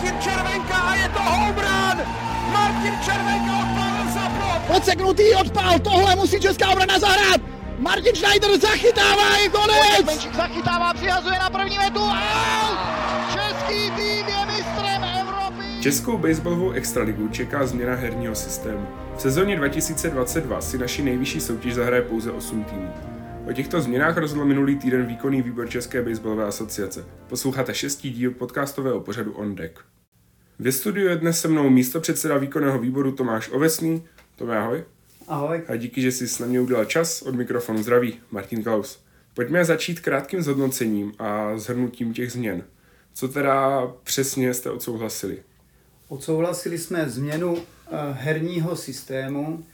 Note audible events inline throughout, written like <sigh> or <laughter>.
Martin Červenka a je to home run! Martin Červenka odpálil za plot! Podseknutý odpál, tohle musí česká obrana zahrát! Martin Schneider zachytává, je konec! Menšík zachytává, přihazuje na první metu a Český tým je mistrem Evropy! Českou baseballovou extraligu čeká změna herního systému. V sezóně 2022 si naši nejvyšší soutěž zahraje pouze 8 týmů. O těchto změnách rozhodl minulý týden výkonný výbor České baseballové asociace. Posloucháte šestý díl podcastového pořadu On Deck. Ve studiu je dnes se mnou místo předseda výkonného výboru Tomáš Ovesný. Tome, ahoj. Ahoj. A díky, že jsi na mě udělal čas. Od mikrofonu zdraví, Martin Klaus. Pojďme začít krátkým zhodnocením a zhrnutím těch změn. Co teda přesně jste odsouhlasili? Odsouhlasili jsme změnu eh, herního systému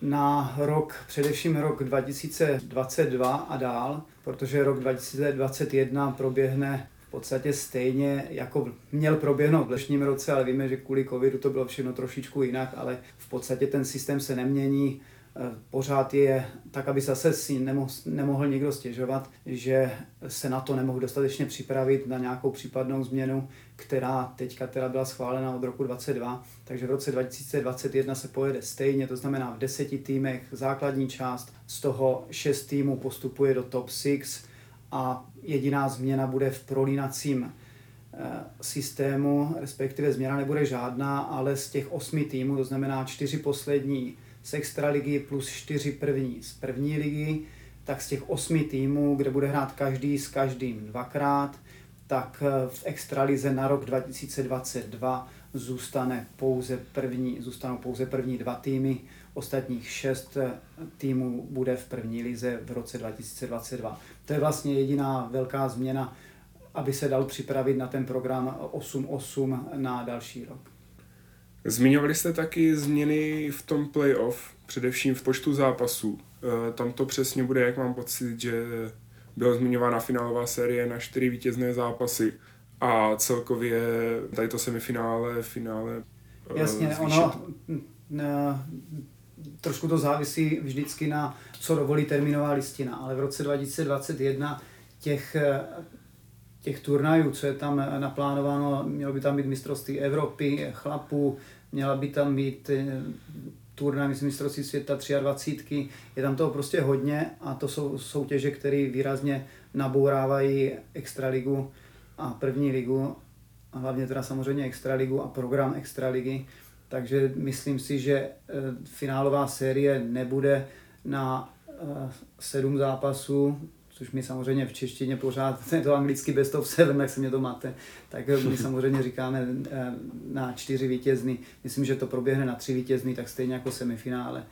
na rok, především rok 2022 a dál, protože rok 2021 proběhne podstatě stejně, jako měl proběhnout v lešním roce, ale víme, že kvůli covidu to bylo všechno trošičku jinak, ale v podstatě ten systém se nemění, Eh, pořád je tak, aby zase si nemohl, nemohl někdo stěžovat, že se na to nemohl dostatečně připravit na nějakou případnou změnu, která teďka teda byla schválena od roku 2022, takže v roce 2021 se pojede stejně, to znamená v deseti týmech základní část, z toho šest týmů postupuje do top 6 a jediná změna bude v prolínacím eh, systému, respektive změna nebude žádná, ale z těch osmi týmů, to znamená čtyři poslední z extraligy plus čtyři první z první ligy, tak z těch osmi týmů, kde bude hrát každý s každým dvakrát, tak eh, v extralize na rok 2022 zůstane pouze první, zůstanou pouze první dva týmy, ostatních šest eh, týmů bude v první lize v roce 2022. To je vlastně jediná velká změna, aby se dal připravit na ten program 8-8 na další rok. Zmiňovali jste taky změny v tom playoff, především v počtu zápasů. E, tam to přesně bude, jak mám pocit, že byla zmiňována finálová série na čtyři vítězné zápasy a celkově tady to semifinále, finále e, Jasně, zvýšit. ono trošku to závisí vždycky na, co dovolí termínová listina, ale v roce 2021 těch těch turnajů, co je tam naplánováno, mělo by tam být mistrovství Evropy, chlapů, měla by tam být eh, turnaj mistrovství světa 23. Je tam toho prostě hodně a to jsou soutěže, které výrazně nabourávají extraligu a první ligu, a hlavně teda samozřejmě extraligu a program extraligy. Takže myslím si, že eh, finálová série nebude na eh, sedm zápasů, což my samozřejmě v češtině pořád, <laughs> je to anglicky best of seven, jak se mě to máte, tak my <laughs> samozřejmě říkáme eh, na čtyři vítězny. Myslím, že to proběhne na tři vítězny, tak stejně jako semifinále.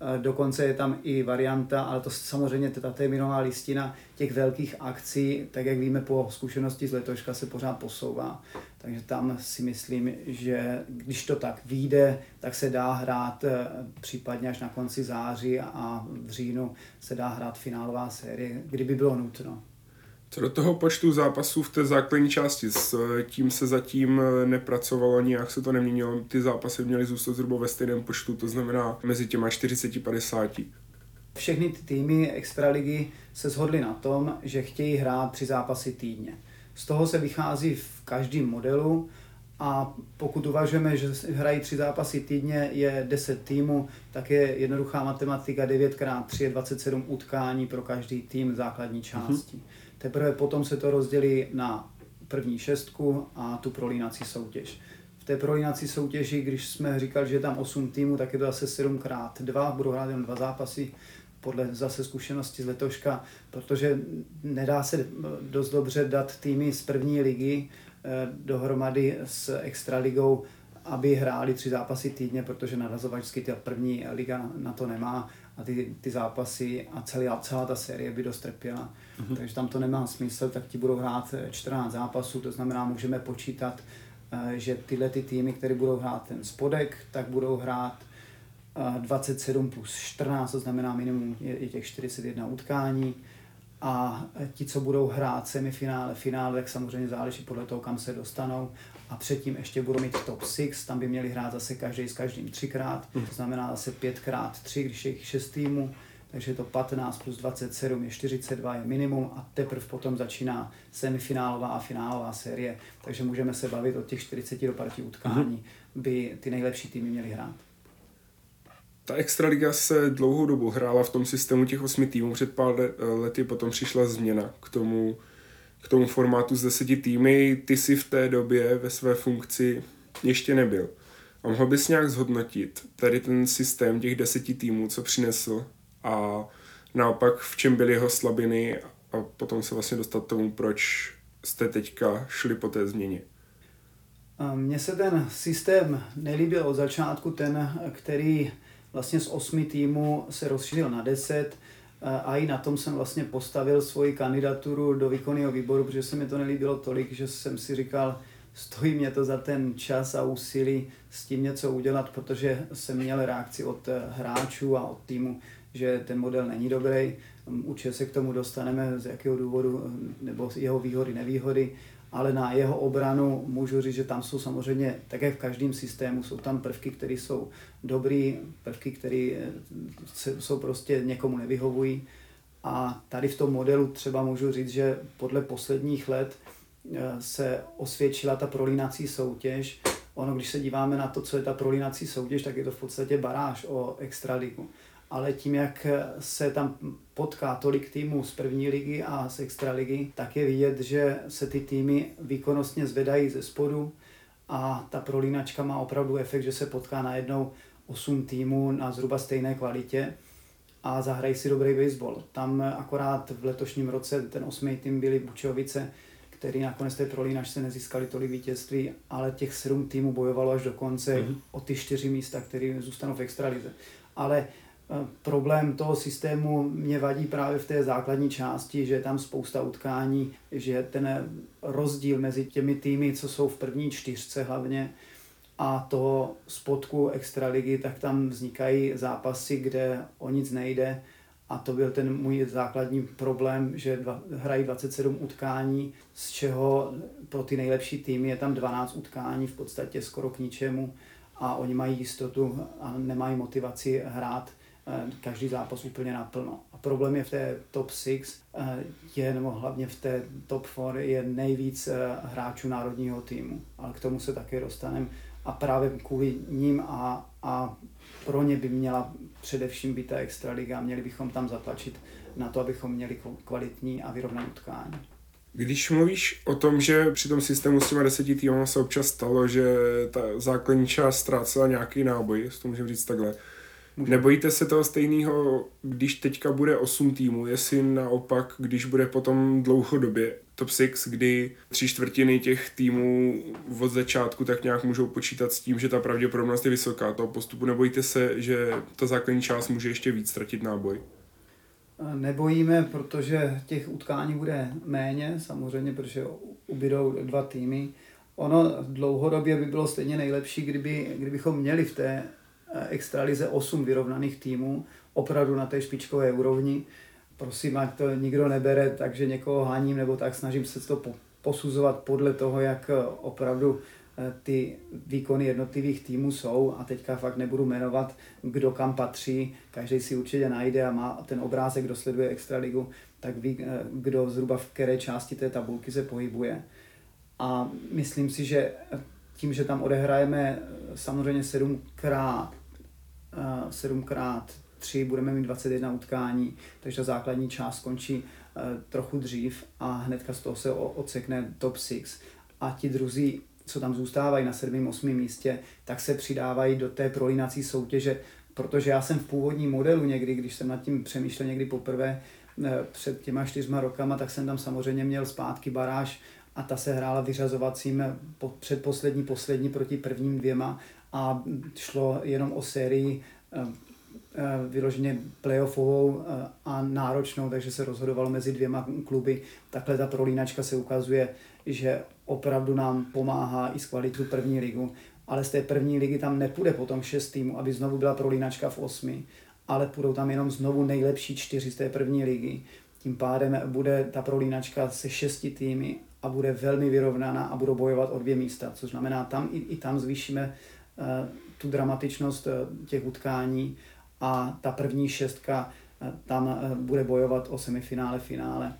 Eh, dokonce je tam i varianta, ale to samozřejmě ta terminová listina těch velkých akcí, tak jak víme po zkušenosti z letoška, se pořád posouvá. Takže tam si myslím, že když to tak vyjde, tak se dá hrát eh, případně až na konci září a v říjnu se dá hrát finálová série, kdyby bylo nutno. Co do toho počtu zápasů v té základní části, s tím se zatím nepracovalo, nějak se to neměnilo. Ty zápasy měly zůstat zhruba ve stejném počtu, to znamená mezi těma 40 50. Všechny ty týmy extraligy se shodly na tom, že chtějí hrát tři zápasy týdně. Z toho se vychází v každém modelu a pokud uvažujeme, že hrají tři zápasy týdně, je 10 týmů, tak je jednoduchá matematika 9x3 je 27 utkání pro každý tým základní části. Mm-hmm. Teprve potom se to rozdělí na první šestku a tu prolínací soutěž. V té prolínací soutěži, když jsme říkali, že je tam 8 týmů, tak je to zase 7x2, budou hrát jen dva zápasy, podle zase zkušenosti z letoška, protože nedá se dost dobře dát týmy z první ligy eh, dohromady s extraligou, aby hráli tři zápasy týdně, protože narazovačsky ta první liga na to nemá a ty, ty zápasy a celá, celá ta série by dost trpěla. Mm-hmm. Takže tam to nemá smysl, tak ti budou hrát 14 zápasů, to znamená, můžeme počítat, eh, že tyhle ty týmy, které budou hrát ten spodek, tak budou hrát 27 plus 14, to znamená minimum je těch 41 utkání. A ti, co budou hrát semifinále, finále, tak samozřejmě záleží podle toho, kam se dostanou. A předtím ještě budou mít top 6, tam by měli hrát zase každý s každým třikrát, to znamená zase pětkrát tři, když je jich šest týmů, takže to 15 plus 27 je 42 je minimum a teprve potom začíná semifinálová a finálová série, takže můžeme se bavit o těch 40 do partí utkání, mm-hmm. by ty nejlepší týmy měly hrát. Ta Extraliga se dlouhou dobu hrála v tom systému těch osmi týmů. Před pár lety potom přišla změna k tomu, k tomu formátu z deseti týmy. Ty si v té době ve své funkci ještě nebyl. A mohl bys nějak zhodnotit tady ten systém těch deseti týmů, co přinesl a naopak v čem byly jeho slabiny a potom se vlastně dostat tomu, proč jste teďka šli po té změně. Mně se ten systém nelíbil od začátku, ten, který vlastně z osmi týmů se rozšířil na deset a i na tom jsem vlastně postavil svoji kandidaturu do výkonného výboru, protože se mi to nelíbilo tolik, že jsem si říkal, stojí mě to za ten čas a úsilí s tím něco udělat, protože jsem měl reakci od hráčů a od týmu, že ten model není dobrý. Určitě se k tomu dostaneme, z jakého důvodu, nebo jeho výhody, nevýhody ale na jeho obranu můžu říct, že tam jsou samozřejmě, také v každém systému, jsou tam prvky, které jsou dobrý, prvky, které eh, jsou prostě někomu nevyhovují. A tady v tom modelu třeba můžu říct, že podle posledních let eh, se osvědčila ta prolínací soutěž. Ono, když se díváme na to, co je ta prolínací soutěž, tak je to v podstatě baráž o extraligu ale tím, jak se tam potká tolik týmů z první ligy a z extraligy, tak je vidět, že se ty týmy výkonnostně zvedají ze spodu a ta prolínačka má opravdu efekt, že se potká najednou 8 týmů na zhruba stejné kvalitě a zahrají si dobrý baseball. Tam akorát v letošním roce ten osmý tým byli Bučovice, který nakonec té prolínačce nezískali tolik vítězství, ale těch sedm týmů bojovalo až do konce mm-hmm. o ty čtyři místa, které zůstanou v extralize. Ale problém toho systému mě vadí právě v té základní části, že je tam spousta utkání, že ten rozdíl mezi těmi týmy, co jsou v první čtyřce hlavně, a toho spodku extraligy, tak tam vznikají zápasy, kde o nic nejde. A to byl ten můj základní problém, že dva, hrají 27 utkání, z čeho pro ty nejlepší týmy je tam 12 utkání v podstatě skoro k ničemu a oni mají jistotu a nemají motivaci hrát Eh, každý zápas úplně naplno. A problém je v té top 6, eh, je, nebo hlavně v té top 4 je nejvíc eh, hráčů národního týmu. Ale k tomu se také dostaneme. A právě kvůli ním a, a pro ně by měla především být ta extraliga. Měli bychom tam zatlačit na to, abychom měli kvalitní a vyrovnané utkání. Když mluvíš o tom, že při tom systému s těma deseti týmy se občas stalo, že ta základní část ztrácela nějaký náboj, to můžeme říct takhle, Nebojíte se toho stejného, když teďka bude 8 týmů, jestli naopak, když bude potom dlouhodobě top 6, kdy tři čtvrtiny těch týmů od začátku tak nějak můžou počítat s tím, že ta pravděpodobnost je vysoká toho postupu. Nebojíte se, že ta základní část může ještě víc ztratit náboj? Nebojíme, protože těch utkání bude méně, samozřejmě, protože ubydou dva týmy. Ono dlouhodobě by bylo stejně nejlepší, kdyby, kdybychom měli v té extralize 8 vyrovnaných týmů, opravdu na té špičkové úrovni. Prosím, ať to nikdo nebere, takže někoho háním nebo tak, snažím se to posuzovat podle toho, jak eh, opravdu eh, ty výkony jednotlivých týmů jsou a teďka fakt nebudu jmenovat, kdo kam patří, každý si určitě najde a má ten obrázek, kdo sleduje Extraligu, tak ví, kdo zhruba v které části té tabulky se pohybuje. A myslím si, že tím, že tam odehrajeme samozřejmě sedmkrát 7x3 budeme mít 21 utkání, takže ta základní část skončí eh, trochu dřív a hnedka z toho se odsekne top 6 a ti druzí, co tam zůstávají na 7. 8. místě, tak se přidávají do té prolínací soutěže, protože já jsem v původním modelu někdy, když jsem nad tím přemýšlel někdy poprvé eh, před těma čtyřma rokama, tak jsem tam samozřejmě měl zpátky baráž a ta se hrála vyřazovacím předposlední, poslední proti prvním dvěma a šlo jenom o sérii eh, eh, vyloženě playoffovou eh, a náročnou, takže se rozhodovalo mezi dvěma kluby. Takhle ta prolínačka se ukazuje, že opravdu nám pomáhá i z kvalitu první ligu, ale z té první ligy tam nepůjde potom šest týmů, aby znovu byla prolínačka v osmi, ale půjdou tam jenom znovu nejlepší čtyři z té první ligy. Tím pádem bude ta prolínačka se šesti týmy a bude velmi vyrovnaná a budou bojovat o dvě místa, což znamená, tam i, i tam zvýšíme tu dramatičnost eh, těch utkání a ta první šestka tam bude bojovat o semifinále, finále.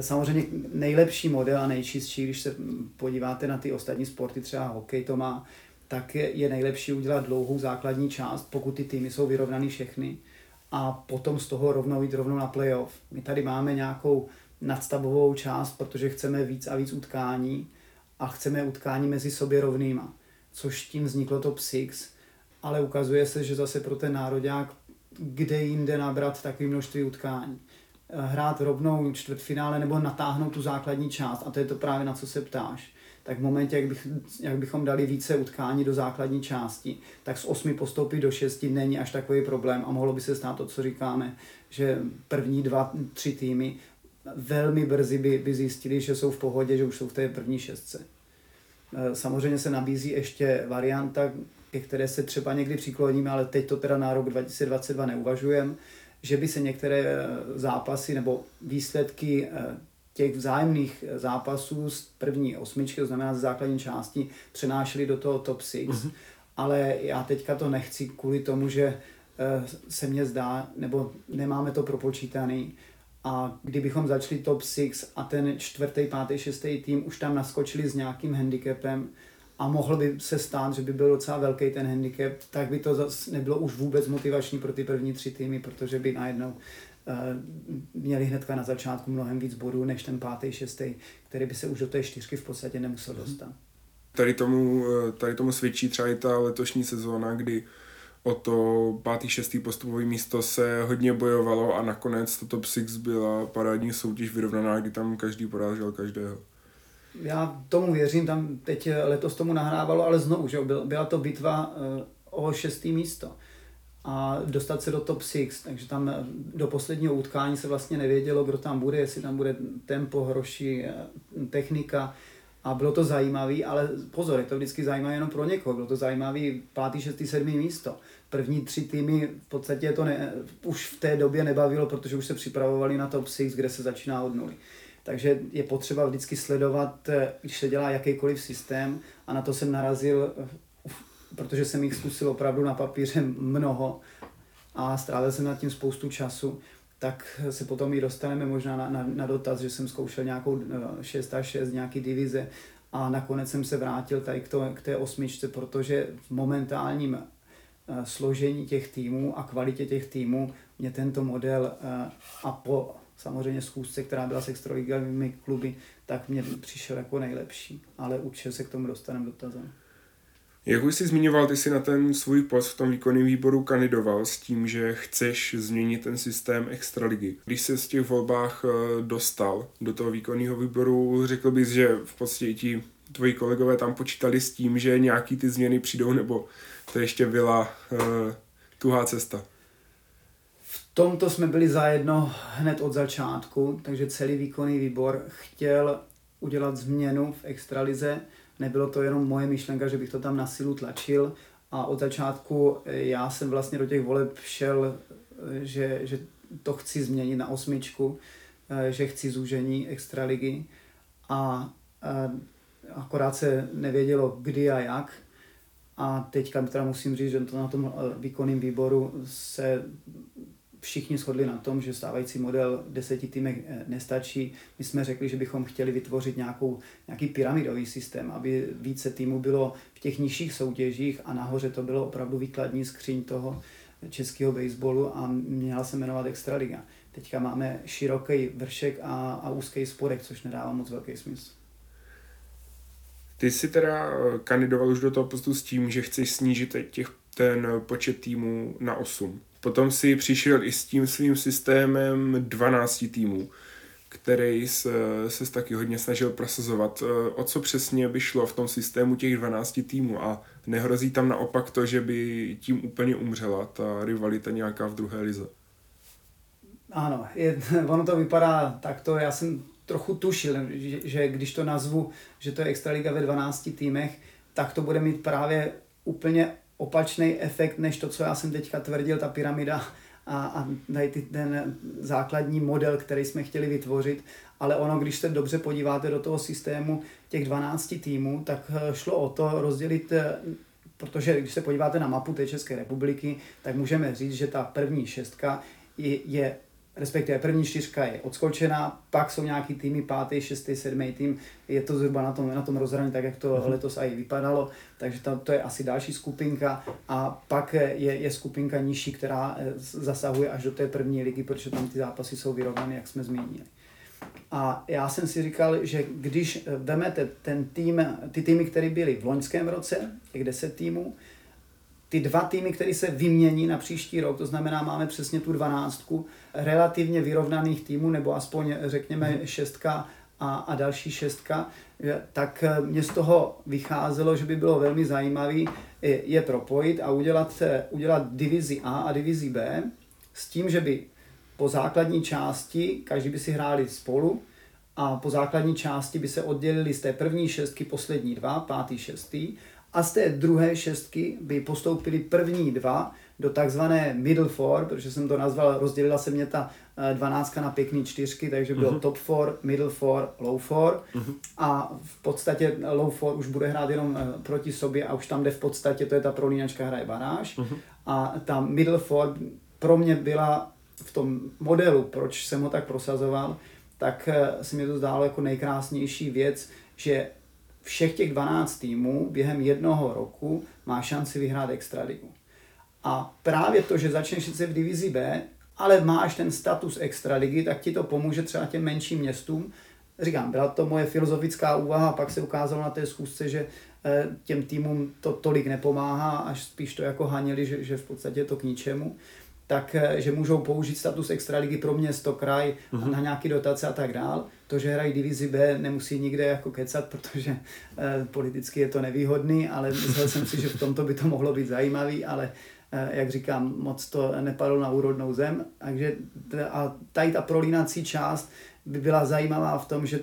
Samozřejmě nejlepší model a nejčistší, když se podíváte na ty ostatní sporty, třeba hokej to má, tak je nejlepší udělat dlouhou základní část, pokud ty týmy jsou vyrovnaný všechny a potom z toho rovnou jít rovnou na playoff. My tady máme nějakou nadstavovou část, protože chceme víc a víc utkání a chceme utkání mezi sobě rovnýma, což tím vzniklo top 6, ale ukazuje se, že zase pro ten národák, kde jinde nabrat takové množství utkání. Hrát rovnou čtvrtfinále nebo natáhnout tu základní část, a to je to právě na co se ptáš tak v momentě, jak, bych, jak bychom dali více utkání do základní části, tak z osmi postoupit do šesti není až takový problém a mohlo by se stát to, co říkáme, že první dva, tři týmy velmi brzy by, by zjistili, že jsou v pohodě, že už jsou v té první šestce. E, samozřejmě se nabízí ještě varianta, ke které se třeba někdy přikloníme, ale teď to teda na rok 2022 neuvažujeme, že by se některé e, zápasy nebo výsledky e, těch vzájemných zápasů z první osmičky, to znamená z základní části, přenášeli do toho top 6. Mm-hmm. Ale já teďka to nechci kvůli tomu, že eh, se mně zdá, nebo nemáme to propočítaný, a kdybychom začali top 6 a ten čtvrtý, pátý, šestý tým už tam naskočili s nějakým handicapem a mohl by se stát, že by byl docela velký ten handicap, tak by to zase nebylo už vůbec motivační pro ty první tři týmy, protože by najednou Eh, měli hnedka na začátku mnohem víc bodů než ten pátý, šestý, který by se už do té čtyřky v podstatě nemusel mhm. dostat. Tady tomu, eh, tady tomu svědčí třeba i ta letošní sezóna, kdy o to pátý, šestý postupový místo se hodně bojovalo a nakonec to top 6 byla parádní soutěž vyrovnaná, kdy tam každý porážel každého. Já tomu věřím, tam teď letos tomu nahrávalo, ale znovu, že byla to bitva eh, o šestý místo a dostat se do top 6, takže tam eh, do posledního utkání se vlastně nevědělo, kdo tam bude, jestli tam bude tempo, hroší, eh, technika a bylo to zajímavé, ale pozor, je to vždycky zajímavé jenom pro někoho, bylo to zajímavé pátý, šestý, sedmý místo. První tři týmy v podstatě to ne, už v té době nebavilo, protože už se připravovali na top 6, kde se začíná od nuly. Takže je potřeba vždycky sledovat, eh, když se dělá jakýkoliv systém a na to jsem narazil protože jsem jich zkusil opravdu na papíře mnoho a strávil jsem nad tím spoustu času, tak se potom i dostaneme možná na, na, na dotaz, že jsem zkoušel nějakou 6 a 6, nějaký divize a nakonec jsem se vrátil tady k, to, k té osmičce, protože v momentálním uh, složení těch týmů a kvalitě těch týmů mě tento model uh, a po samozřejmě schůzce, která byla s extraligovými kluby, tak mě přišel jako nejlepší, ale určitě se k tomu dostaneme dotazem. Jak už jsi zmiňoval, ty jsi na ten svůj post v tom výkonném výboru kandidoval s tím, že chceš změnit ten systém extraligy. Když se z těch volbách eh, dostal do toho výkonného výboru, řekl bys, že v podstatě ti tvoji kolegové tam počítali s tím, že nějaký ty změny přijdou, nebo to ještě byla uh, tuhá cesta? V tomto jsme byli zajedno hned od začátku, takže celý výkonný výbor chtěl udělat změnu v extralize Nebylo to jenom moje myšlenka, že bych to tam na silu tlačil a od začátku eh, já jsem vlastně do těch voleb šel, eh, že, že to chci změnit na osmičku, eh, že chci zúžení extraligy a akorát se nevědělo kdy a jak. A teďka teda musím říct, že to na tom výkonném výboru se všichni shodli na tom, že stávající model deseti týmek eh, nestačí. My jsme řekli, že bychom chtěli vytvořit nějakou, nějaký pyramidový systém, aby více týmů bylo v těch nižších soutěžích a nahoře to bylo opravdu výkladní skříň toho českého baseballu a měla se jmenovat Extraliga. Teďka máme široký vršek a, a úzký spodek, což nedává moc velký smysl. Ty jsi teda eh, kandidoval už do toho postu s tím, že chceš snížit těch, ten počet týmů na 8. Potom si přišel i s tím svým systémem 12 týmů, který se, se taky hodně snažil prosazovat. O co přesně by šlo v tom systému těch 12 týmů a nehrozí tam naopak to, že by tím úplně umřela ta rivalita nějaká v druhé lize? Ano, je, <laughs> ono to vypadá takto. Já jsem trochu tušil, že, že když to nazvu, že to je Extraliga ve 12 týmech, tak to bude mít právě úplně opačný efekt, než to, co já jsem teďka tvrdil, ta pyramida a, a tady ten základní model, který jsme chtěli vytvořit. Ale ono, když se dobře podíváte do toho systému těch 12 týmů, tak eh, šlo o to rozdělit eh, protože když se podíváte na mapu té České republiky, tak můžeme říct, že ta první šestka je, je respektive první čtyřka je odskočená, pak jsou nějaký týmy, pátý, šestý, sedmý tým, je to zhruba na tom, na tom rozhraní, tak jak to uh-huh. letos i vypadalo, takže to, to je asi další skupinka a pak je, je skupinka nižší, která eh, zasahuje až do té první ligy, protože tam ty zápasy jsou vyrovnané, jak jsme zmínili. A já jsem si říkal, že když eh, vemete ten tým, ty týmy, které byly v loňském roce, těch 10 týmů, ty dva týmy, které se vymění na příští rok, to znamená, máme přesně tu dvanáctku relativně vyrovnaných týmů, nebo aspoň řekněme mhm. šestka a, a další šestka, tak eh, mě z toho vycházelo, že by bylo velmi zajímavé je propojit a udělat, eh, udělat divizi A a divizi B s tím, že by po základní části každý by si hráli spolu a po základní části by se oddělili z té první šestky poslední dva, pátý, šestý a z té druhé šestky by postoupili první dva do takzvané middle four, protože jsem to nazval, rozdělila se mě ta eh, dvanáctka na pěkný čtyřky, takže bylo uh-huh. top four, middle four, low four uh-huh. a v podstatě low four už bude hrát jenom eh, proti sobě a už tam jde v podstatě, to je ta prolínačka hraje baráž uh-huh. a ta middle four pro mě byla v tom modelu, proč jsem ho tak prosazoval, tak eh, se mi to zdálo jako nejkrásnější věc, že všech těch 12 týmů během jednoho roku má šanci vyhrát extraligu. A právě to, že začneš sice v divizi B, ale máš ten status extraligy, tak ti to pomůže třeba těm menším městům. Říkám, byla to moje filozofická úvaha, pak se ukázalo na té schůzce, že eh, těm týmům to tolik nepomáhá, až spíš to jako hanili, že, že v podstatě je to k ničemu tak eh, že můžou použít status extraligy pro město, kraj uh-huh. na nějaké dotace a tak dál. To, že hrají divizi B, nemusí nikde jako kecat, protože eh, politicky je to nevýhodný, ale myslel jsem si, že v tomto by to mohlo být zajímavý, ale eh, jak říkám, moc to nepadlo na úrodnou zem. Takže a tady ta prolínací část by byla zajímavá v tom, že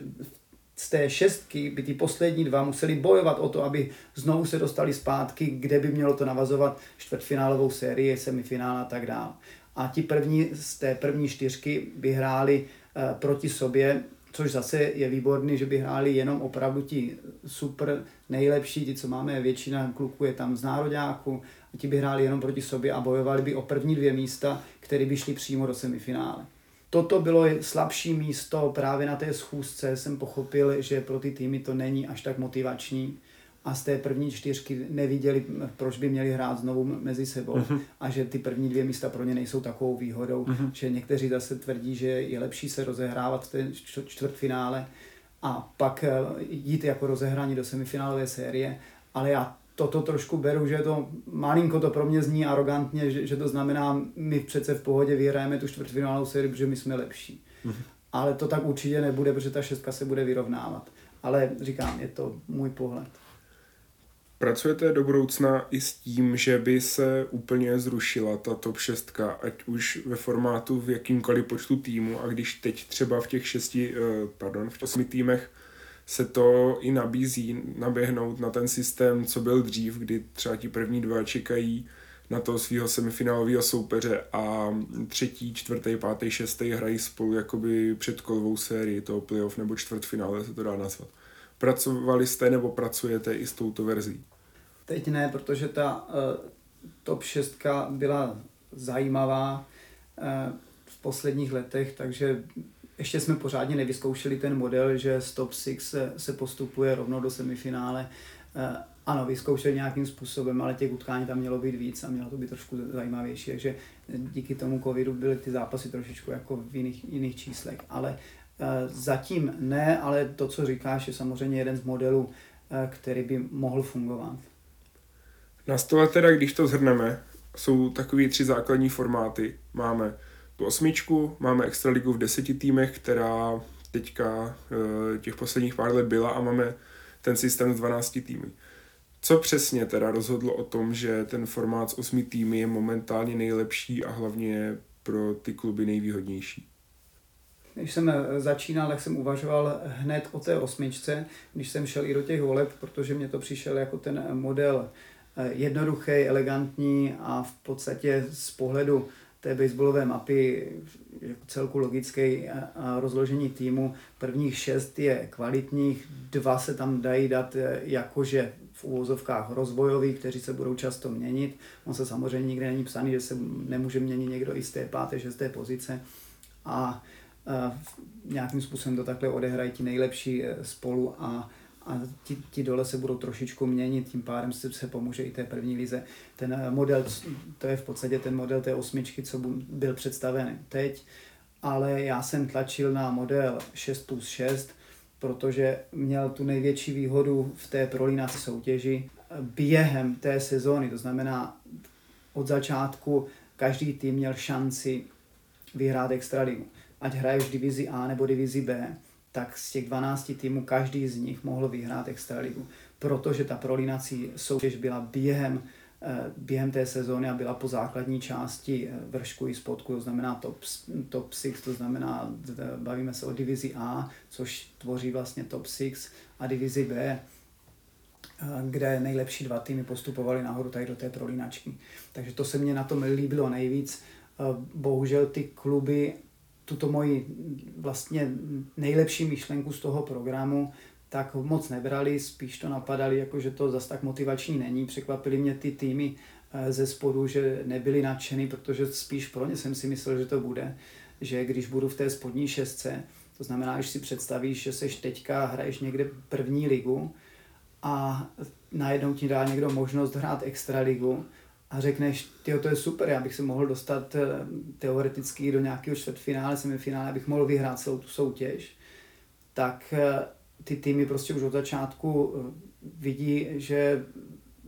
z té šestky by ty poslední dva museli bojovat o to, aby znovu se dostali zpátky, kde by mělo to navazovat čtvrtfinálovou sérii, semifinál a tak dále. A ti první z té první čtyřky by hráli uh, proti sobě, což zase je výborný, že by hráli jenom opravdu ti super nejlepší, ti, co máme, většina kluků je tam z nároďáku, a ti by hráli jenom proti sobě a bojovali by o první dvě místa, které by šly přímo do semifinále toto bylo slabší místo právě na té schůzce. Jsem pochopil, že pro ty týmy to není až tak motivační a z té první čtyřky neviděli, proč by měli hrát znovu mezi sebou uh-huh. a že ty první dvě místa pro ně nejsou takovou výhodou, uh-huh. že někteří zase tvrdí, že je lepší se rozehrávat v té čtvrtfinále a pak eh, jít jako rozehrání do semifinálové série, ale já toto trošku beru, že to malinko to pro mě zní arrogantně, že, že to znamená, my přece v pohodě vyhrajeme tu čtvrtfinálovou sérii, protože my jsme lepší. Mm-hmm. Ale to tak určitě nebude, protože ta šestka se bude vyrovnávat. Ale říkám, je to můj pohled. Pracujete do budoucna i s tím, že by se úplně zrušila ta top 6, ať už ve formátu v jakýmkoliv počtu týmu a když teď třeba v těch šesti, eh, pardon, v osmi týmech se to i nabízí naběhnout na ten systém, co byl dřív, kdy třeba ti první dva čekají na toho svého semifinálového soupeře a třetí, čtvrtý, pátý, šestý hrají spolu jakoby předkolovou sérii toho playoff nebo čtvrtfinále se to dá nazvat. Pracovali jste nebo pracujete i s touto verzí? Teď ne, protože ta uh, top 6 byla zajímavá uh, v posledních letech, takže ještě jsme pořádně nevyzkoušeli ten model, že z top 6 se, se postupuje rovnou do semifinále. Uh, ano, vyzkoušeli nějakým způsobem, ale těch utkání tam mělo být víc a mělo to být trošku zajímavější, takže díky tomu covidu byly ty zápasy trošičku jako v jiných, jiných číslech. Ale zatím ne, ale to, co říkáš, je samozřejmě jeden z modelů, uh, který by mohl fungovat. Na stole teda, když to zhrneme, jsou takové tři základní formáty. Máme tu osmičku, máme extraligu v deseti týmech, která teďka eh, těch posledních pár let byla a máme ten systém z 12 týmy. Co přesně teda rozhodlo o tom, že ten formát s osmi týmy je momentálně nejlepší a hlavně pro ty kluby nejvýhodnější? Když jsem eh, začínal, tak jsem uvažoval hned o té osmičce, když jsem šel i do těch voleb, protože mě to přišel jako ten model eh, jednoduchý, elegantní a v podstatě z pohledu té baseballové mapy jako celku logický rozložení týmu. Prvních šest je kvalitních, dva se tam dají dát jakože v úvozovkách rozvojový, kteří se budou často měnit. On se samozřejmě nikde není psaný, že se nemůže měnit někdo i z té páté, šesté pozice. A nějakým způsobem to takhle odehrají ti nejlepší e, spolu a a ti, ti dole se budou trošičku měnit, tím pádem se, se pomůže i té první lize. Ten eh, model, to je v podstatě ten model té osmičky, co byl představen teď, ale já jsem tlačil na model 6 plus 6, protože měl tu největší výhodu v té prolínací soutěži během té sezóny, to znamená od začátku každý tým měl šanci vyhrát extraligu. Ať hraješ v divizi A nebo divizi B, tak z těch 12 týmů každý z nich mohl vyhrát extraligu, protože ta prolínací soutěž byla během, eh, během té sezóny a byla po základní části eh, vršku i spodku, to znamená top, top 6, to znamená, bavíme se o divizi A, což tvoří vlastně top 6 a divizi B, eh, kde nejlepší dva týmy postupovali nahoru tady do té prolínačky. Takže to se mně na tom líbilo nejvíc. Bohužel ty kluby tuto moji vlastně nejlepší myšlenku z toho programu tak moc nebrali, spíš to napadali, jako že to zas tak motivační není. Překvapili mě ty týmy eh, ze spodu, že nebyli nadšený, protože spíš pro ně jsem si myslel, že to bude, že když budu v té spodní šestce, to znamená, když si představíš, že seš teďka, hraješ někde první ligu a najednou ti dá někdo možnost hrát extraligu, a řekneš, ty to je super, já bych se mohl dostat eh, teoreticky do nějakého čtvrtfinále, semifinále, abych mohl vyhrát celou tu soutěž, tak eh, ty týmy prostě už od začátku eh, vidí, že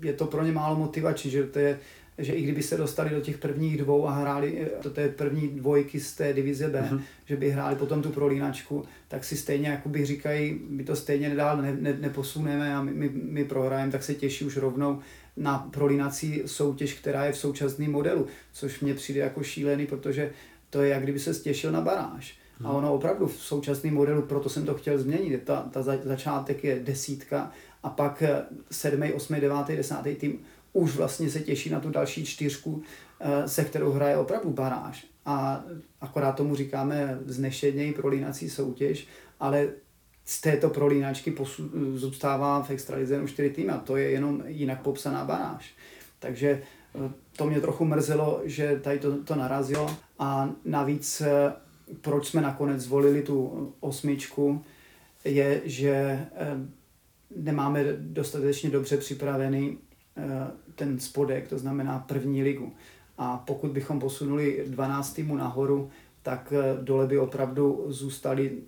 je to pro ně málo motivační, že to je, že i kdyby se dostali do těch prvních dvou a hráli do té první dvojky z té divize B, uh-huh. že by hráli potom tu prolínačku, tak si stejně jakoby říkají, my to stejně dál ne, ne, neposuneme a my, my, my prohrajeme, tak se těší už rovnou na prolínací soutěž, která je v současném modelu, což mně přijde jako šílený, protože to je jak kdyby se stěšil na baráž. A hmm. ono opravdu v současném modelu, proto jsem to chtěl změnit, ta, ta začátek je desítka a pak sedmý, osmý, devátý, desátý tým už vlastně se těší na tu další čtyřku, eh, se kterou hraje opravdu baráž. A akorát tomu říkáme znešedněji prolínací soutěž, ale z této prolínačky posu, zůstává v extralize jenom čtyři týmy a to je jenom jinak popsaná baráž. Takže eh, to mě trochu mrzelo, že tady to, to narazilo a navíc eh, proč jsme nakonec zvolili tu osmičku, je, že eh, nemáme dostatečně dobře připravený ten spodek, to znamená první ligu. A pokud bychom posunuli 12 týmů nahoru, tak dole by opravdu zůstali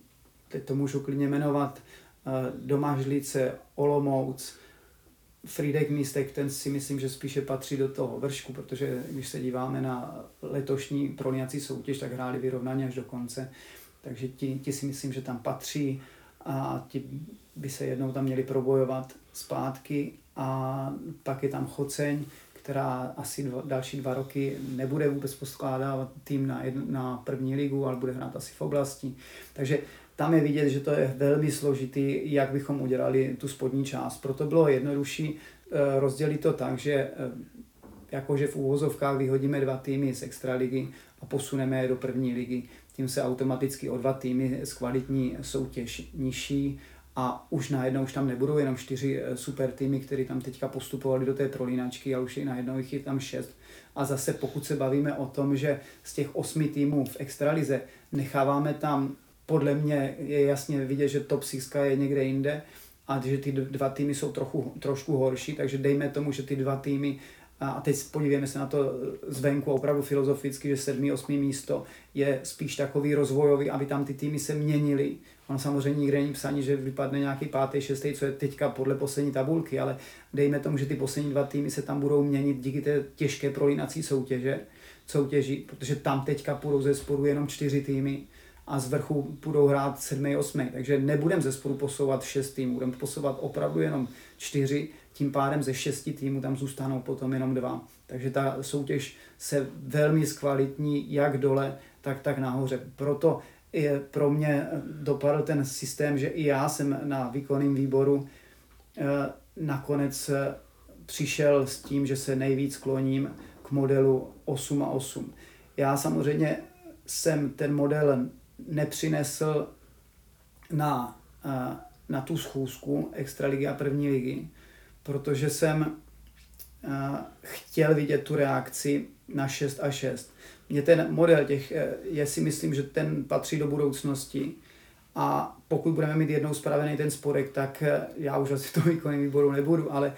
teď to můžu klidně jmenovat, eh, Domažlice, Olomouc, Frídek Místek, ten si myslím, že spíše patří do toho vršku, protože když se díváme na letošní prolínací soutěž, tak hráli vyrovnaně až do konce. Takže ti, ti si myslím, že tam patří a ti by se jednou tam měli probojovat zpátky a pak je tam Choceň, která asi dva, další dva roky nebude vůbec poskládávat tým na, jedno, na první ligu, ale bude hrát asi v oblasti. Takže tam je vidět, že to je velmi složitý, jak bychom udělali tu spodní část. Proto bylo jednodušší eh, rozdělit to tak, že eh, jakože v úvozovkách vyhodíme dva týmy z extraligy a posuneme je do první ligy. Tím se automaticky o dva týmy z kvalitní soutěž nižší a už najednou už tam nebudou jenom čtyři eh, super týmy, které tam teďka postupovali do té prolínačky, ale už je najednou jich je tam šest. A zase pokud se bavíme o tom, že z těch osmi týmů v extralize necháváme tam podle mě je jasně vidět, že top 6 je někde jinde a že ty dva týmy jsou trochu, trošku horší, takže dejme tomu, že ty dva týmy a teď podívejme se na to zvenku opravdu filozoficky, že sedmý, osmý místo je spíš takový rozvojový, aby tam ty týmy se měnily. On samozřejmě nikde není psaní, že vypadne nějaký pátý, šestý, co je teďka podle poslední tabulky, ale dejme tomu, že ty poslední dva týmy se tam budou měnit díky té těžké prolínací soutěže, soutěži, protože tam teďka půjdou ze sporu jenom čtyři týmy a z vrchu budou hrát 7. 8. Takže nebudeme ze sporu posouvat 6 týmů, budeme posouvat opravdu jenom 4, tím pádem ze 6 týmů tam zůstanou potom jenom dva. Takže ta soutěž se velmi zkvalitní jak dole, tak, tak nahoře. Proto je pro mě dopadl ten systém, že i já jsem na výkonném výboru eh, nakonec přišel s tím, že se nejvíc kloním k modelu 8 a 8. Já samozřejmě jsem ten model nepřinesl na, eh, na tu schůzku Extraligy a první ligy, protože jsem eh, chtěl vidět tu reakci na 6 a 6. Mně ten model těch, eh, je si myslím, že ten patří do budoucnosti a pokud budeme mít jednou spravený ten sporek, tak já už asi to výkonný výboru nebudu, ale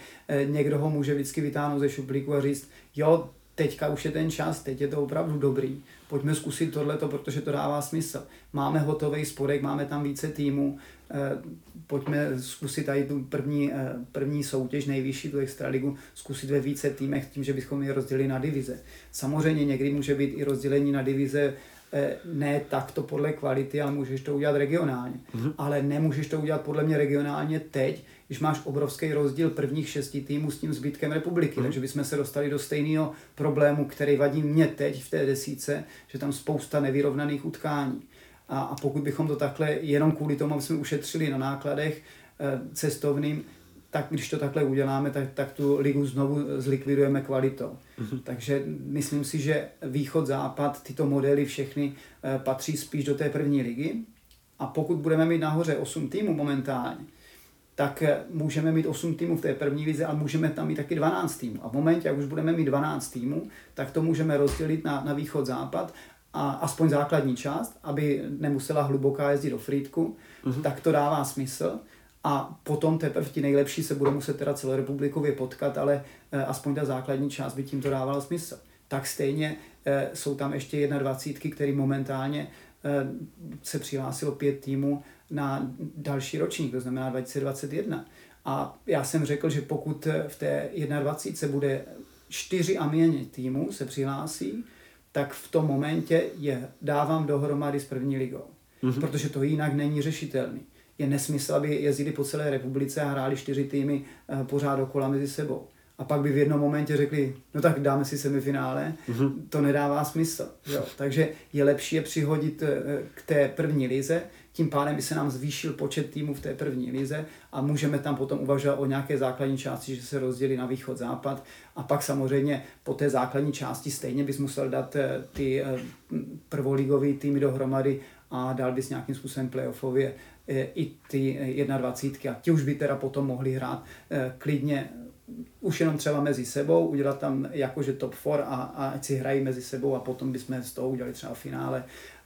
někdo ho může vždycky vytáhnout ze šuplíku a říct, jo, teďka už je ten čas, teď je to opravdu dobrý, pojďme zkusit tohleto, protože to dává smysl. Máme hotový spodek, máme tam více týmů, eh, pojďme zkusit tady tu první, eh, první soutěž, nejvyšší, tu extraligu, zkusit ve více týmech tím, že bychom je rozdělili na divize. Samozřejmě někdy může být i rozdělení na divize eh, ne takto podle kvality, ale můžeš to udělat regionálně. Mm-hmm. Ale nemůžeš to udělat podle mě regionálně teď, když máš obrovský rozdíl prvních šesti týmů s tím zbytkem republiky. Mm. Takže bychom se dostali do stejného problému, který vadí mě teď v té desíce, že tam spousta nevyrovnaných utkání. A, a pokud bychom to takhle jenom kvůli tomu, aby jsme ušetřili na nákladech e, cestovným, tak když to takhle uděláme, tak, tak tu ligu znovu zlikvidujeme kvalitou. Mm-hmm. Takže myslím si, že východ-západ, tyto modely všechny e, patří spíš do té první ligy. A pokud budeme mít nahoře 8 týmů momentálně, tak eh, můžeme mít 8 týmů v té první lize a můžeme tam mít taky 12 týmů. A v momentě, jak už budeme mít 12 týmů, tak to můžeme rozdělit na, na východ-západ a aspoň základní část, aby nemusela hluboká jezdit do Frýdku, uh-huh. tak to dává smysl. A potom teprve ti nejlepší se budou muset teda celorepublikově potkat, ale eh, aspoň ta základní část by tím to dávala smysl. Tak stejně eh, jsou tam ještě 21, který momentálně se přihlásilo pět týmů na další ročník, to znamená 2021. A já jsem řekl, že pokud v té 21 bude čtyři a méně týmů se přihlásí, tak v tom momentě je dávám dohromady s první ligou. Mm-hmm. Protože to jinak není řešitelný. Je nesmysl, aby jezdili po celé republice a hráli čtyři týmy eh, pořád dokola mezi sebou. A pak by v jednom momentě řekli, no tak dáme si semifinále, mm-hmm. to nedává smysl. Jo. Takže je lepší je přihodit eh, k té první lize, tím pádem by se nám zvýšil počet týmů v té první lize a můžeme tam potom uvažovat o nějaké základní části, že se rozdělí na východ-západ a pak samozřejmě po té základní části stejně bys musel dát eh, ty eh, prvoligové týmy dohromady a dal bys nějakým způsobem playoffově i ty 21. A ti už by teda potom mohli hrát klidně už jenom třeba mezi sebou, udělat tam jakože top 4 a, a ať si hrají mezi sebou a potom bychom z toho udělali třeba finále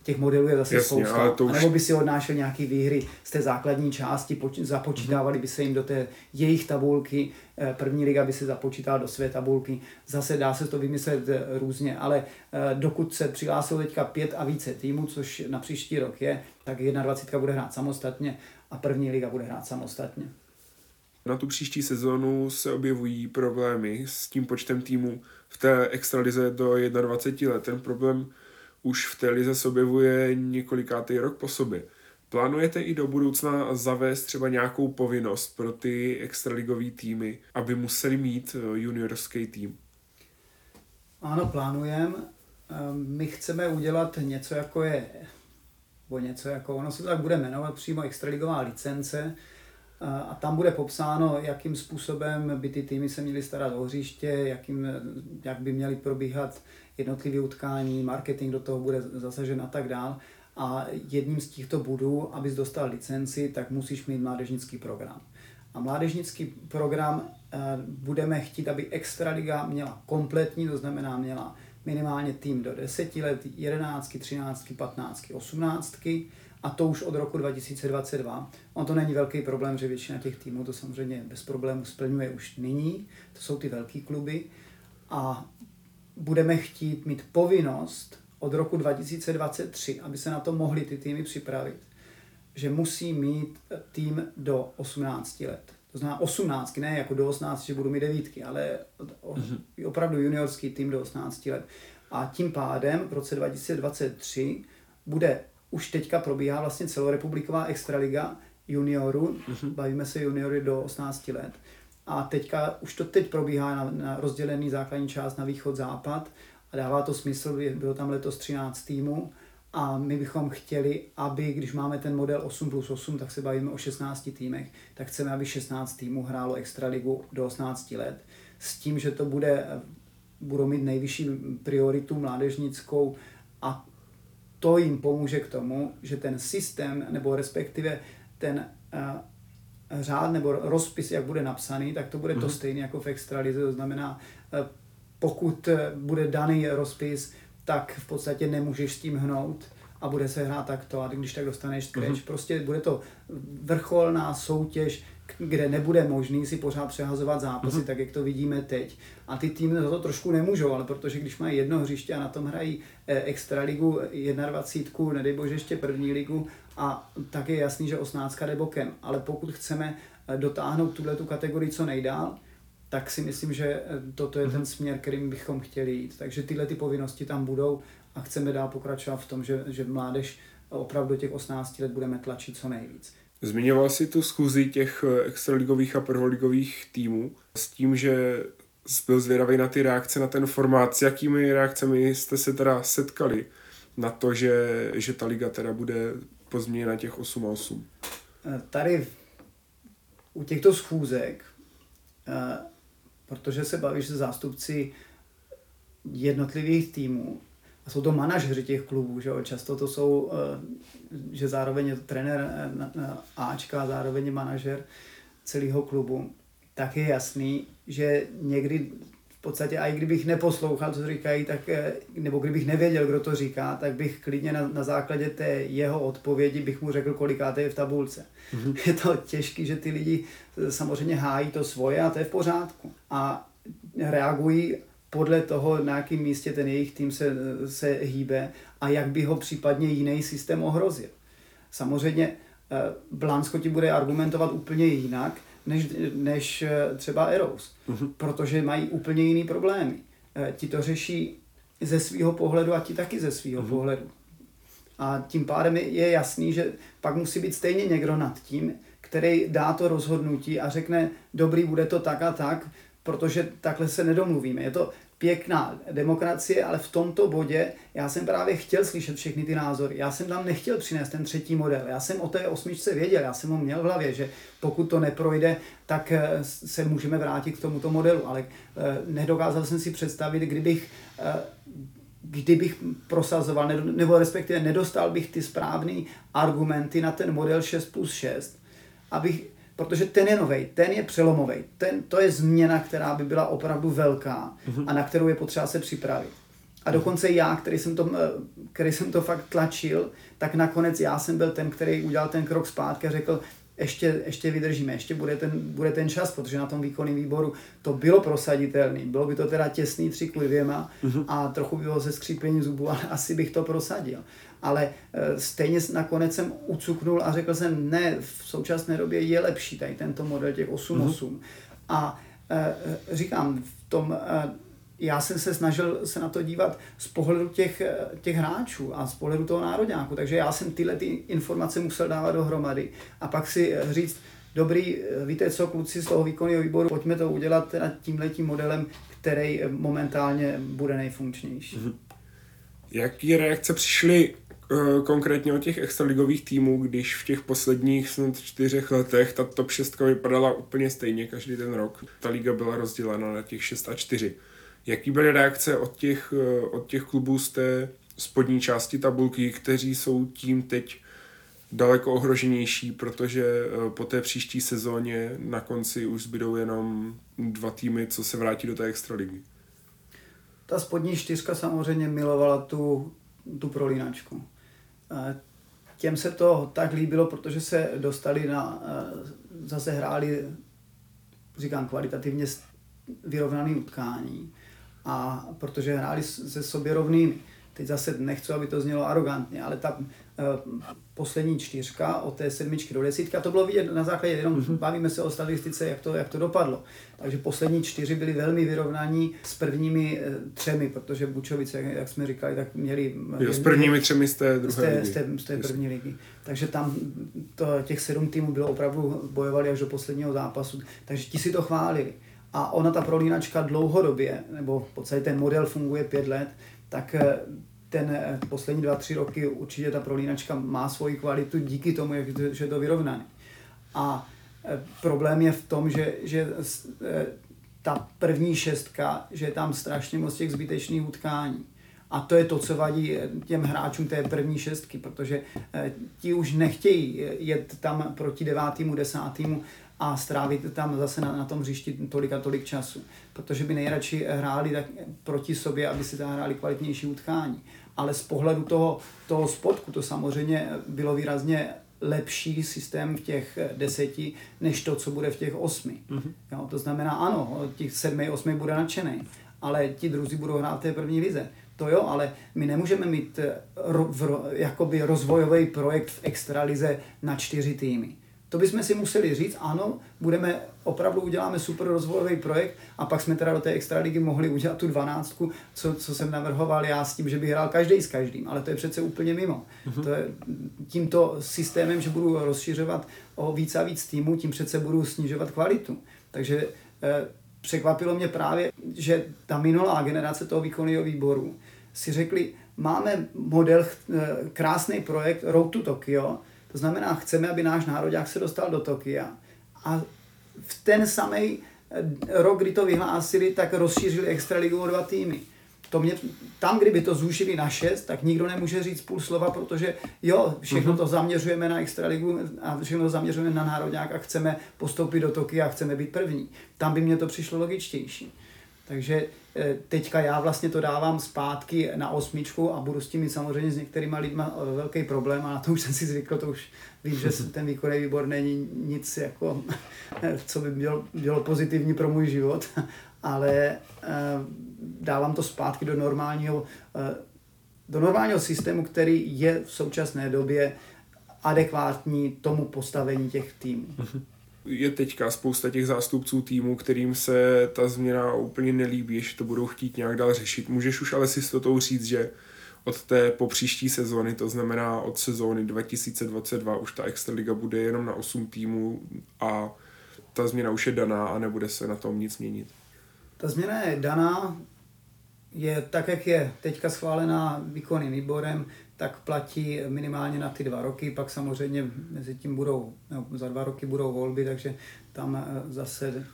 těch modelů je zase Jasně, spousta. Ale to už... nebo by si odnášel nějaké výhry z té základní části, započítávali by se jim do té jejich tabulky, eh, první liga by se započítala do své tabulky, zase dá se to vymyslet eh, různě, ale eh, dokud se přihlásilo teďka pět a více týmů, což na příští rok je, tak 21 bude hrát samostatně a první liga bude hrát samostatně. Na tu příští sezónu se objevují problémy s tím počtem týmů v té extralize do 21 let. Ten problém už v té lize se objevuje několikátý rok po sobě. Plánujete i do budoucna zavést třeba nějakou povinnost pro ty extraligové týmy, aby museli mít eh, juniorský tým? Ano, plánujeme. Ehm, my chceme udělat něco jako je, nebo něco jako, ono se tak bude jmenovat přímo extraligová licence, a tam bude popsáno, jakým způsobem by ty týmy se měly starat o hřiště, jakým, jak by měly probíhat jednotlivé utkání, marketing do toho bude zasažen a tak dál. A jedním z těchto budů, abys dostal licenci, tak musíš mít mládežnický program. A mládežnický program eh, budeme chtít, aby Extraliga měla kompletní, to znamená měla minimálně tým do 10 let, 11, 13, 15, 18 a to už od roku 2022. On to není velký problém, že většina těch týmů to samozřejmě bez problémů splňuje už nyní, to jsou ty velké kluby. A budeme chtít mít povinnost od roku 2023, aby se na to mohly ty týmy připravit, že musí mít tým do 18 let. To znamená 18, ne jako do 18, že budu mít devítky, ale mm-hmm. opravdu juniorský tým do 18 let. A tím pádem v roce 2023 bude už teďka probíhá vlastně celorepubliková extraliga juniorů, mm-hmm. bavíme se juniory do 18 let, a teďka, už to teď probíhá na, na rozdělený základní část na východ-západ a dává to smysl, bylo tam letos 13 týmů. A my bychom chtěli, aby, když máme ten model 8 plus 8, tak se bavíme o 16 týmech, tak chceme, aby 16 týmů hrálo extraligu do 18 let. S tím, že to bude budou mít nejvyšší prioritu mládežnickou a to jim pomůže k tomu, že ten systém, nebo respektive ten uh, řád nebo rozpis, jak bude napsaný, tak to bude mm-hmm. to mhm. stejné jako v extralize. To znamená, uh, pokud bude daný rozpis, tak v podstatě nemůžeš s tím hnout a bude se hrát takto a když tak dostaneš scratch. Mm-hmm. Prostě bude to vrcholná soutěž, kde nebude možný si pořád přehazovat zápasy, mm-hmm. tak jak to vidíme teď. A ty týmy za to trošku nemůžou, ale protože když mají jedno hřiště a na tom hrají eh, extraligu 21, nedej bože ještě první ligu, a tak je jasný, že 18 jde bokem. Ale pokud chceme eh, dotáhnout tuhle tu kategorii co nejdál, tak si myslím, že eh, toto je ten mhm. směr, kterým bychom chtěli jít. Takže tyhle ty povinnosti tam budou a chceme dál pokračovat v tom, že, že mládež opravdu těch 18 let budeme tlačit co nejvíc. Zmiňoval si tu schůzi těch eh, extraligových a prvoligových týmů s tím, že byl zvědavý na ty reakce, na ten formát. S jakými reakcemi jste se teda setkali na to, že, že ta liga teda bude pozměněna těch 8 a 8? Eh, tady u těchto schůzek, eh, protože se bavíš se zástupci jednotlivých týmů, a jsou to manažeři těch klubů, že jo? často to jsou, eh, že zároveň je to trenér eh, Ačka, zároveň je manažer celého klubu, tak je jasný, že někdy v podstatě, i kdybych neposlouchal, co říkají, tak, eh, nebo kdybych nevěděl, kdo to říká, tak bych klidně na, na základě té jeho odpovědi bych mu řekl, kolikáte je v tabulce. Mm-hmm. <laughs> Je to těžké, že ty lidi samozřejmě hájí to svoje a to je v pořádku. A reagují podle toho, na jakém místě ten jejich tým se, se hýbe a jak by ho případně jiný systém ohrozil. Samozřejmě eh, Blansko ti bude argumentovat úplně jinak, než, než eh, třeba Eros, mm-hmm. protože mají úplně jiný problémy. Eh, ti to řeší ze svého pohledu a ti taky ze svého mm-hmm. pohledu. A tím pádem je jasný, že pak musí být stejně někdo nad tím, který dá to rozhodnutí a řekne, dobrý, bude to tak a tak, protože takhle se nedomluvíme. Je to pěkná demokracie, ale v tomto bodě já jsem právě chtěl slyšet všechny ty názory. Já jsem tam nechtěl přinést ten třetí model. Já jsem o té osmičce věděl, já jsem ho měl v hlavě, že pokud to neprojde, tak eh, se můžeme vrátit k tomuto modelu, ale eh, nedokázal jsem si představit, kdybych eh, kdybych prosazoval, nebo respektive nedostal bych ty správné argumenty na ten model 6 plus 6, abych protože ten je nový, ten je přelomový, ten, to je změna, která by byla opravdu velká uh-huh. a na kterou je potřeba se připravit. A dokonce já, který jsem, to, eh, který jsem to fakt tlačil, tak nakonec já jsem byl ten, který udělal ten krok zpátky a řekl, ještě, ještě vydržíme, ještě bude ten, bude ten čas, protože na tom výkonném výboru to bylo prosaditelné. Bylo by to teda těsný tři k dvěma uh-huh. a trochu bylo ze skřípení zubů, ale asi bych to prosadil ale eh, stejně nakonec jsem ucuknul a řekl jsem, ne, v současné době je lepší tady tento model těch 8.8. Mm-hmm. A eh, říkám, v tom já jsem se snažil se na to dívat z pohledu těch, těch hráčů a z pohledu toho národňáku, takže já jsem tyhle ty informace musel dávat dohromady a pak si říct, dobrý, víte co, kluci z toho výkonného výboru, pojďme to udělat tímhletím modelem, který momentálně bude nejfunkčnější. Mhm. Jaký reakce přišly Eh, konkrétně o těch extraligových týmů, když v těch posledních snad čtyřech letech ta top 6 vypadala úplně stejně každý ten rok. Ta liga byla rozdělena na těch 6 a 4. Jaký byly reakce od těch, eh, od těch klubů z té spodní části tabulky, kteří jsou tím teď daleko ohroženější, protože eh, po té příští sezóně na konci už zbydou jenom dva týmy, co se vrátí do té extraligy. Ta spodní čtyřka samozřejmě milovala tu, tu prolínačku. Těm se to tak líbilo, protože se dostali na, zase hráli, říkám, kvalitativně vyrovnaný utkání a protože hráli se sobě rovnými. Teď zase nechci, aby to znělo arrogantně, ale ta uh, poslední čtyřka od té sedmičky do desítka, to bylo vidět na základě, jenom mm-hmm. bavíme se o statistice, jak to, jak to dopadlo. Takže poslední čtyři byly velmi vyrovnaní s prvními uh, třemi, protože Bučovice, jak, jak jsme říkali, tak měli... Jo, s prvními třemi z té druhé z té, ligy. Z té, z té první ligy. Takže tam to, těch sedm týmů bylo opravdu, bojovali až do posledního zápasu, takže ti si to chválili. A ona ta prolínačka dlouhodobě, nebo v podstatě ten model funguje pět let, tak eh, ten eh, poslední dva, tři roky určitě ta prolínačka má svoji kvalitu díky tomu, jak to, že je to vyrovnané. A eh, problém je v tom, že, že ta první šestka, že je tam strašně moc těch zbytečných utkání. A to je to, co vadí těm hráčům té první šestky, protože ti už nechtějí jet tam proti devátýmu, desátýmu a strávit tam zase na, na tom hřišti tolik a tolik času. Protože by nejradši hráli tak proti sobě, aby si zahráli kvalitnější utkání. Ale z pohledu toho, toho spodku to samozřejmě bylo výrazně lepší systém v těch deseti, než to, co bude v těch osmi. Mm-hmm. Jo, to znamená, ano, těch sedmi, osmi bude nadšený, ale ti druzí budou hrát v té první lize. To jo, ale my nemůžeme mít ro, v, jakoby rozvojový projekt v extralize na čtyři týmy. To bychom si museli říct, ano, budeme, opravdu uděláme super rozvojový projekt a pak jsme teda do té extraligy mohli udělat tu dvanáctku, co, co jsem navrhoval já s tím, že by hrál každý s každým, ale to je přece úplně mimo. Uh-huh. To je, tímto systémem, že budu rozšiřovat o víc a víc týmů, tím přece budu snižovat kvalitu. Takže eh, překvapilo mě právě, že ta minulá generace toho výkonného výboru si řekli, máme model, eh, krásný projekt Road to Tokyo, to znamená, chceme, aby náš národák se dostal do Tokia. A v ten samý eh, rok, kdy to vyhlásili, tak rozšířili extraligu o dva týmy. To mě, tam, kdyby to zúžili na šest, tak nikdo nemůže říct půl slova, protože jo, všechno uh-huh. to zaměřujeme na extraligu a všechno to zaměřujeme na národák a chceme postoupit do Tokia a chceme být první. Tam by mě to přišlo logičtější. Takže eh, teďka já vlastně to dávám zpátky na osmičku a budu s tím mít samozřejmě s některýma lidma eh, velký problém a na to už jsem si zvykl, to už vím, že ten výkonný výbor není nic jako, co by bylo, bylo pozitivní pro můj život, ale eh, dávám to zpátky do normálního, do normálního systému, který je v současné době adekvátní tomu postavení těch týmů. Je teďka spousta těch zástupců týmu, kterým se ta změna úplně nelíbí, že to budou chtít nějak dál řešit. Můžeš už ale si s to říct, že od té popříští sezóny, to znamená od sezóny 2022, už ta Extraliga bude jenom na 8 týmů a ta změna už je daná a nebude se na tom nic měnit. Ta změna je daná, je tak, jak je teďka schválená výkonným výborem, tak platí minimálně na ty dva roky, pak samozřejmě mezi tím budou, no, za dva roky budou volby, takže tam eh, zase,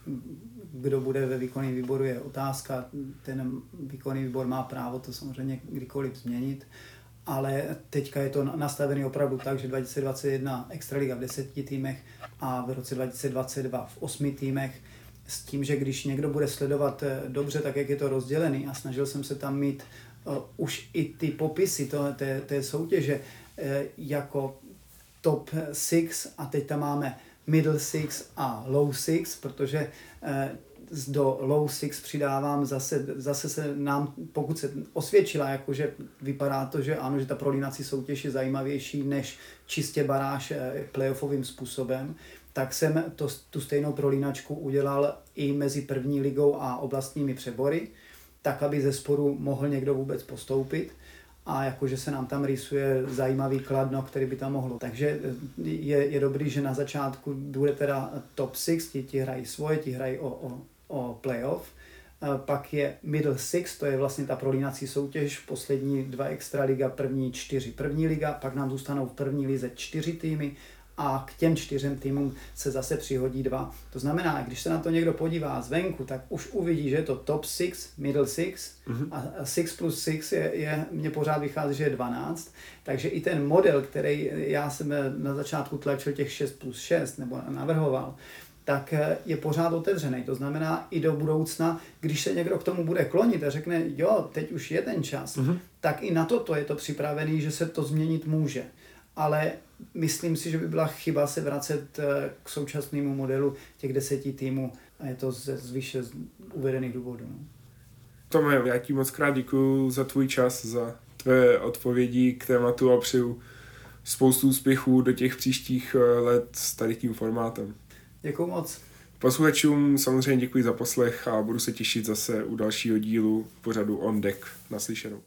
kdo bude ve výkonném výboru, je otázka. Ten výkonný výbor má právo to samozřejmě kdykoliv změnit, ale teďka je to nastavené opravdu tak, že 2021 Extraliga v deseti týmech a v roce 2022 v osmi týmech s tím, že když někdo bude sledovat eh, dobře, tak jak je to rozdělený a snažil jsem se tam mít už i ty popisy to, té, té soutěže uh, jako top 6 a teď tam máme middle six a low six, protože uh, do low six přidávám zase, zase se nám, pokud se osvědčila, jakože vypadá to, že ano, že ta prolínací soutěž je zajímavější než čistě baráž playoffovým způsobem, tak jsem to, tu stejnou prolínačku udělal i mezi první ligou a oblastními přebory, tak, aby ze sporu mohl někdo vůbec postoupit a jakože se nám tam rýsuje zajímavý kladno, který by tam mohlo. Takže je, je dobrý, že na začátku bude teda top 6, ti, ti hrají svoje, ti hrají o, o, o playoff, pak je Middle Six, to je vlastně ta prolínací soutěž, poslední dva extraliga, první čtyři první liga, pak nám zůstanou v první lize čtyři týmy a k těm čtyřem týmům se zase přihodí dva. To znamená, když se na to někdo podívá zvenku, tak už uvidí, že je to top 6, middle 6 mm-hmm. a 6 plus 6 je, je, mně pořád vychází, že je 12. Takže i ten model, který já jsem na začátku tlačil těch 6 plus 6 nebo navrhoval, tak je pořád otevřený. To znamená, i do budoucna, když se někdo k tomu bude klonit a řekne, jo, teď už je ten čas, mm-hmm. tak i na toto je to připravený, že se to změnit může ale myslím si, že by byla chyba se vracet eh, k současnému modelu těch deseti týmů a je to ze zvyše uvedených důvodů. No. Tome, já ti moc krát děkuji za tvůj čas, za tvé odpovědi k tématu a přeju spoustu úspěchů do těch příštích eh, let s tady tím formátem. Děkuji moc. Posluchačům samozřejmě děkuji za poslech a budu se těšit zase u dalšího dílu pořadu On Deck. Naslyšenou.